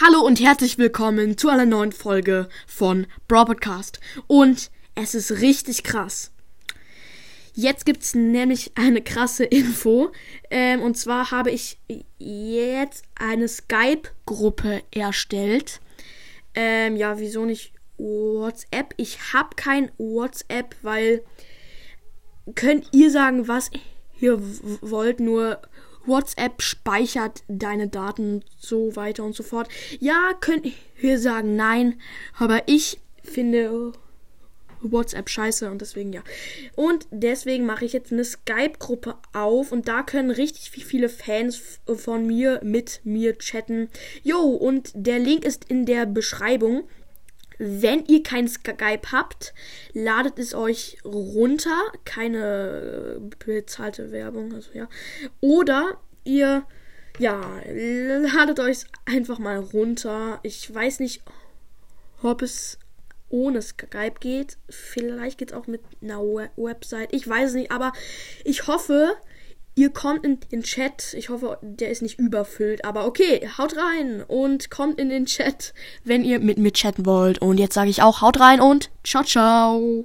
Hallo und herzlich willkommen zu einer neuen Folge von Brawl Podcast. Und es ist richtig krass. Jetzt gibt's nämlich eine krasse Info. Ähm, und zwar habe ich jetzt eine Skype-Gruppe erstellt. Ähm, ja, wieso nicht WhatsApp? Ich habe kein WhatsApp, weil könnt ihr sagen, was ihr wollt, nur WhatsApp speichert deine Daten so weiter und so fort. Ja, könnt ihr sagen nein, aber ich finde WhatsApp scheiße und deswegen ja. Und deswegen mache ich jetzt eine Skype-Gruppe auf und da können richtig viele Fans von mir mit mir chatten. Jo, und der Link ist in der Beschreibung. Wenn ihr kein Skype habt, ladet es euch runter. Keine bezahlte Werbung, also ja. Oder ihr, ja, ladet euch einfach mal runter. Ich weiß nicht, ob es ohne Skype geht. Vielleicht geht es auch mit einer Website. Ich weiß es nicht, aber ich hoffe, Ihr kommt in den Chat. Ich hoffe, der ist nicht überfüllt. Aber okay, haut rein und kommt in den Chat, wenn ihr mit mir chatten wollt. Und jetzt sage ich auch, haut rein und ciao, ciao.